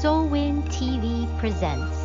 Soulwin TV presents.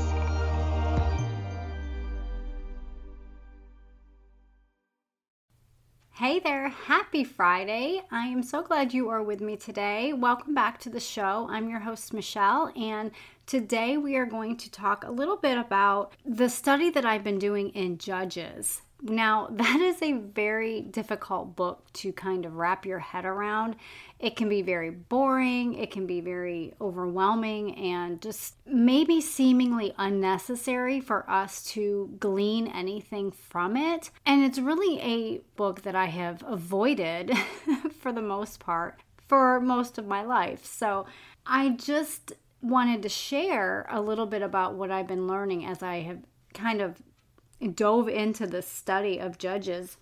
Hey there, happy Friday. I am so glad you are with me today. Welcome back to the show. I'm your host, Michelle, and today we are going to talk a little bit about the study that I've been doing in Judges. Now, that is a very difficult book to kind of wrap your head around. It can be very boring, it can be very overwhelming, and just maybe seemingly unnecessary for us to glean anything from it. And it's really a book that I have avoided for the most part for most of my life. So I just wanted to share a little bit about what I've been learning as I have kind of dove into the study of Judges.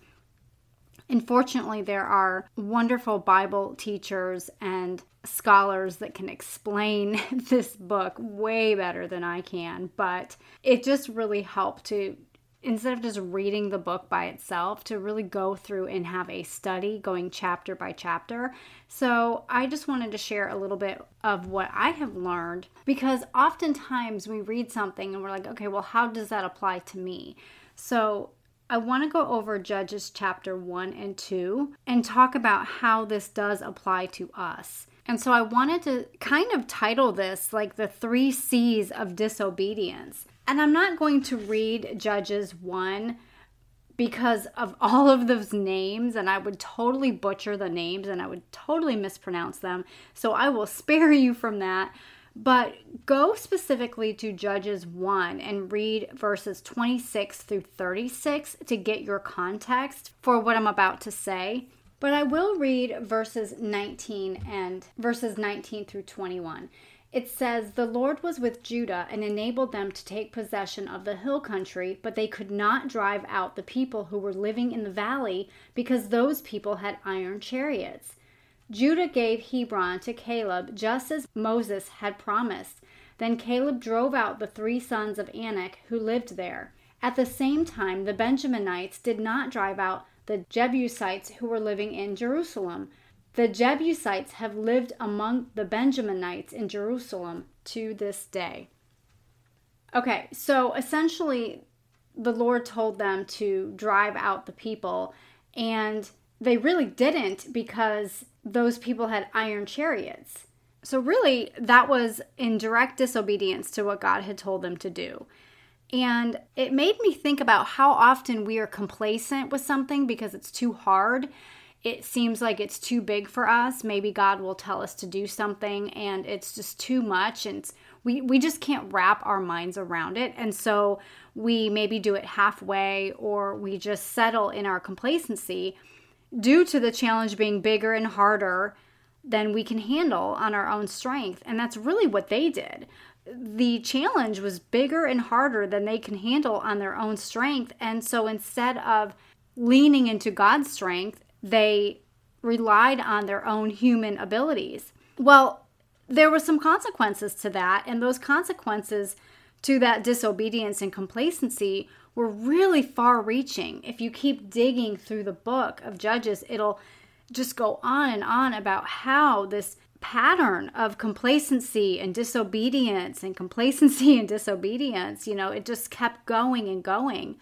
Unfortunately, there are wonderful Bible teachers and scholars that can explain this book way better than I can, but it just really helped to instead of just reading the book by itself to really go through and have a study going chapter by chapter. So, I just wanted to share a little bit of what I have learned because oftentimes we read something and we're like, okay, well, how does that apply to me? So, I want to go over Judges chapter 1 and 2 and talk about how this does apply to us. And so I wanted to kind of title this like the three C's of disobedience. And I'm not going to read Judges 1 because of all of those names, and I would totally butcher the names and I would totally mispronounce them. So I will spare you from that. But go specifically to Judges 1 and read verses 26 through 36 to get your context for what I'm about to say. But I will read verses 19 and verses 19 through 21. It says, The Lord was with Judah and enabled them to take possession of the hill country, but they could not drive out the people who were living in the valley because those people had iron chariots. Judah gave Hebron to Caleb just as Moses had promised. Then Caleb drove out the three sons of Anak who lived there. At the same time, the Benjaminites did not drive out the Jebusites who were living in Jerusalem. The Jebusites have lived among the Benjaminites in Jerusalem to this day. Okay, so essentially, the Lord told them to drive out the people, and they really didn't because those people had iron chariots. So, really, that was in direct disobedience to what God had told them to do. And it made me think about how often we are complacent with something because it's too hard. It seems like it's too big for us. Maybe God will tell us to do something and it's just too much and we, we just can't wrap our minds around it. And so we maybe do it halfway or we just settle in our complacency due to the challenge being bigger and harder than we can handle on our own strength. And that's really what they did. The challenge was bigger and harder than they can handle on their own strength. And so instead of leaning into God's strength, they relied on their own human abilities. Well, there were some consequences to that, and those consequences to that disobedience and complacency were really far reaching. If you keep digging through the book of Judges, it'll just go on and on about how this pattern of complacency and disobedience and complacency and disobedience, you know, it just kept going and going.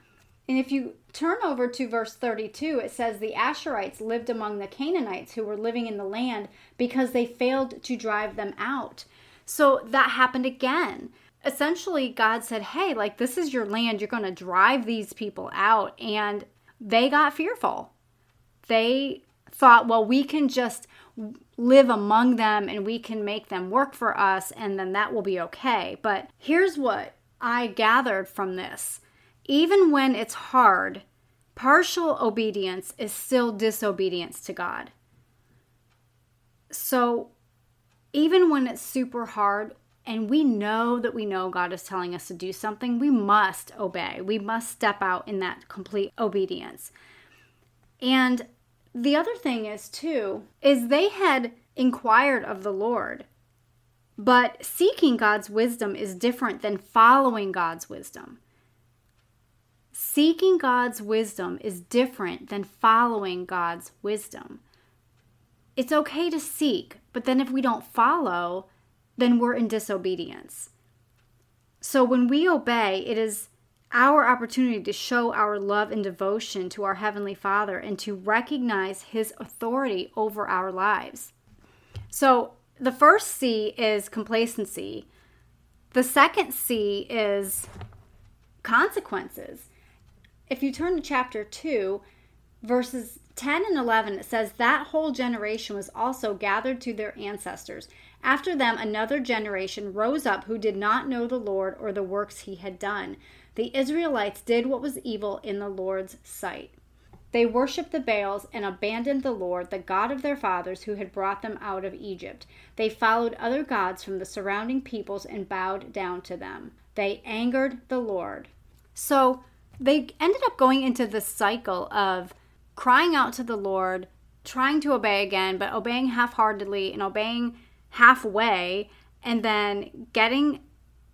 And if you turn over to verse 32, it says the Asherites lived among the Canaanites who were living in the land because they failed to drive them out. So that happened again essentially God said, Hey, like this is your land. You're going to drive these people out. And they got fearful. They thought, well, we can just live among them and we can make them work for us and then that will be okay. But here's what I gathered from this even when it's hard, partial obedience is still disobedience to God. So even when it's super hard, and we know that we know God is telling us to do something, we must obey. We must step out in that complete obedience. And the other thing is, too, is they had inquired of the Lord. But seeking God's wisdom is different than following God's wisdom. Seeking God's wisdom is different than following God's wisdom. It's okay to seek, but then if we don't follow, then we're in disobedience. So when we obey, it is our opportunity to show our love and devotion to our Heavenly Father and to recognize His authority over our lives. So the first C is complacency. The second C is consequences. If you turn to chapter 2, verses 10 and 11, it says, That whole generation was also gathered to their ancestors. After them, another generation rose up who did not know the Lord or the works he had done. The Israelites did what was evil in the Lord's sight. They worshiped the Baals and abandoned the Lord, the God of their fathers, who had brought them out of Egypt. They followed other gods from the surrounding peoples and bowed down to them. They angered the Lord. So they ended up going into this cycle of crying out to the Lord, trying to obey again, but obeying half heartedly and obeying halfway, and then getting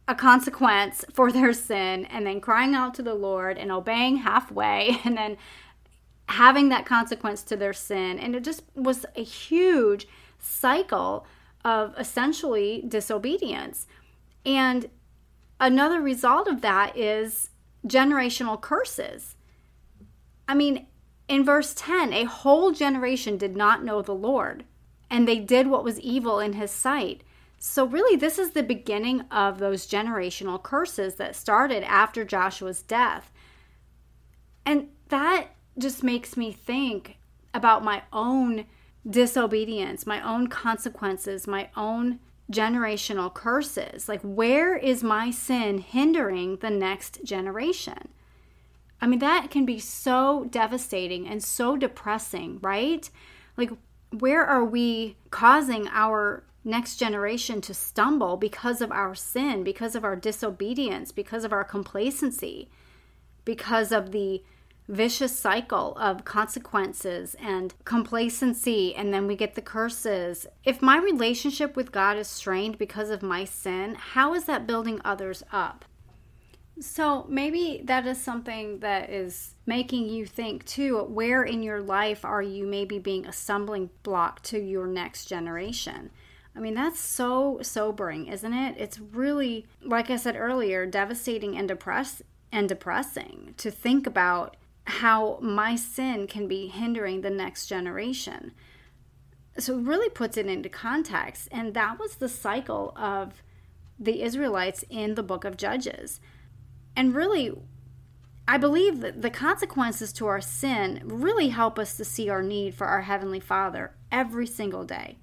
a consequence for their sin, and then crying out to the Lord and obeying halfway, and then having that consequence to their sin. And it just was a huge cycle of essentially disobedience. And another result of that is generational curses. I mean, in verse 10, a whole generation did not know the Lord, and they did what was evil in his sight. So, really, this is the beginning of those generational curses that started after Joshua's death. And that just makes me think about my own disobedience, my own consequences, my own generational curses. Like, where is my sin hindering the next generation? I mean, that can be so devastating and so depressing, right? Like, where are we causing our next generation to stumble because of our sin, because of our disobedience, because of our complacency, because of the vicious cycle of consequences and complacency, and then we get the curses. If my relationship with God is strained because of my sin, how is that building others up? So maybe that is something that is making you think too where in your life are you maybe being a stumbling block to your next generation? I mean, that's so sobering, isn't it? It's really, like I said earlier, devastating and depress and depressing to think about how my sin can be hindering the next generation. So it really puts it into context. And that was the cycle of the Israelites in the book of Judges. And really, I believe that the consequences to our sin really help us to see our need for our Heavenly Father every single day.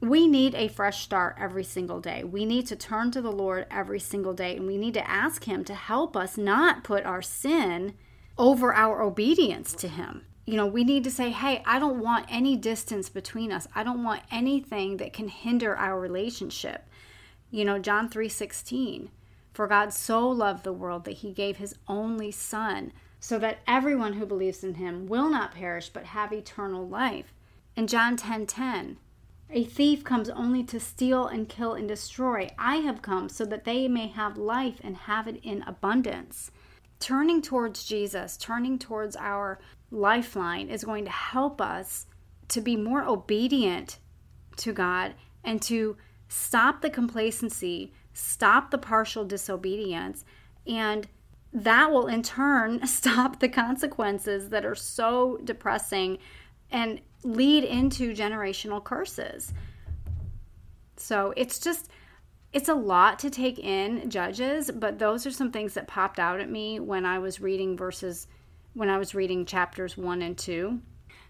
We need a fresh start every single day. We need to turn to the Lord every single day, and we need to ask Him to help us not put our sin over our obedience to Him. You know, we need to say, hey, I don't want any distance between us. I don't want anything that can hinder our relationship. You know, John 3 16. For God so loved the world that he gave his only Son, so that everyone who believes in him will not perish but have eternal life. In John 10 10, a thief comes only to steal and kill and destroy. I have come so that they may have life and have it in abundance. Turning towards Jesus, turning towards our lifeline, is going to help us to be more obedient to God and to stop the complacency, stop the partial disobedience, and that will in turn stop the consequences that are so depressing and lead into generational curses. So it's just, it's a lot to take in, judges, but those are some things that popped out at me when I was reading verses, when I was reading chapters one and two.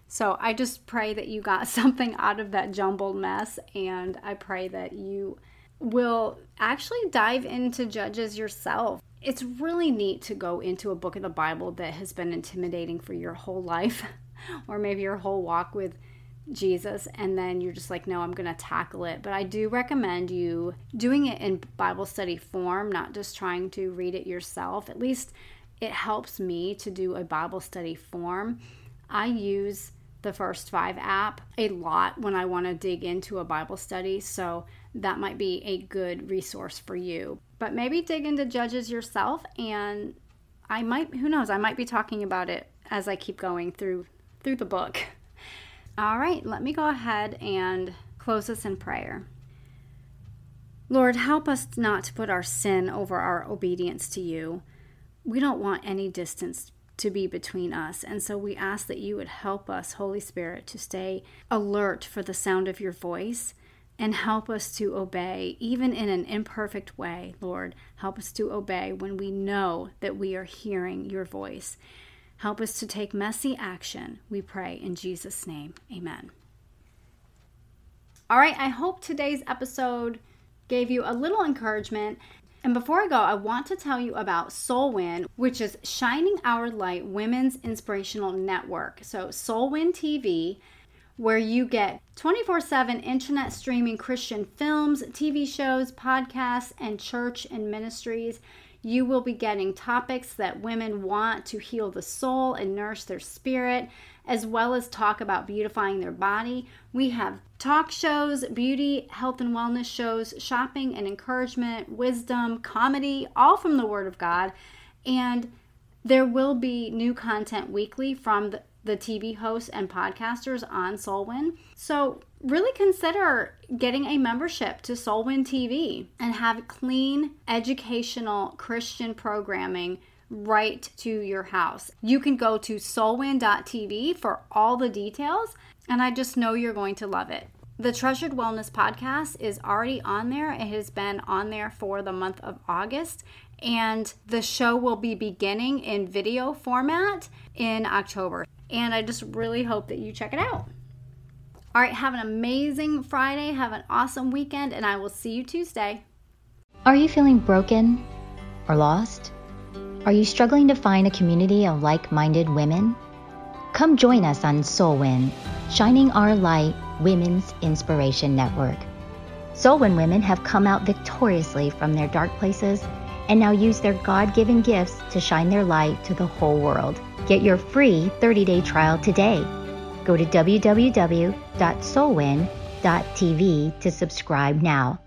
So I just pray that you got something out of that jumbled mess, and I pray that you will actually dive into Judges yourself. It's really neat to go into a book of the Bible that has been intimidating for your whole life. or maybe your whole walk with Jesus, and then you're just like, no, I'm going to tackle it. But I do recommend you doing it in Bible study form, not just trying to read it yourself. At least it helps me to do a Bible study form. I use the First Five app a lot when I want to dig into a Bible study, so that might be a good resource for you. But maybe dig into Judges yourself, and I might, who knows, I might be talking about it as I keep going through through the book. All right, let me go ahead and close us in prayer. Lord, help us not to put our sin over our obedience to you. We don't want any distance to be between us. And so we ask that you would help us, Holy Spirit, to stay alert for the sound of your voice and help us to obey, even in an imperfect way, Lord. Help us to obey when we know that we are hearing your voice. Help us to take messy action, we pray in Jesus' name. Amen. All right, I hope today's episode gave you a little encouragement. And before I go, I want to tell you about Soulwin, which is Shining Our Light Women's Inspirational Network. So, Soulwin TV where you get 24 7 internet streaming Christian films, TV shows, podcasts, and church and ministries. You will be getting topics that women want to heal the soul and nourish their spirit, as well as talk about beautifying their body. We have talk shows, beauty, health, and wellness shows, shopping and encouragement, wisdom, comedy, all from the Word of God. And there will be new content weekly from the, the TV hosts and podcasters on Soulwin. So, really consider getting a membership to Soulwin TV and have clean, educational Christian programming right to your house. You can go to soulwin.tv for all the details, and I just know you're going to love it. The Treasured Wellness podcast is already on there. It has been on there for the month of August, and the show will be beginning in video format in October. And I just really hope that you check it out. All right, have an amazing Friday. Have an awesome weekend, and I will see you Tuesday. Are you feeling broken or lost? Are you struggling to find a community of like minded women? Come join us on Soulwin, Shining Our Light Women's Inspiration Network. Soulwin women have come out victoriously from their dark places and now use their God given gifts to shine their light to the whole world. Get your free 30 day trial today. Go to www.soulwin.tv to subscribe now.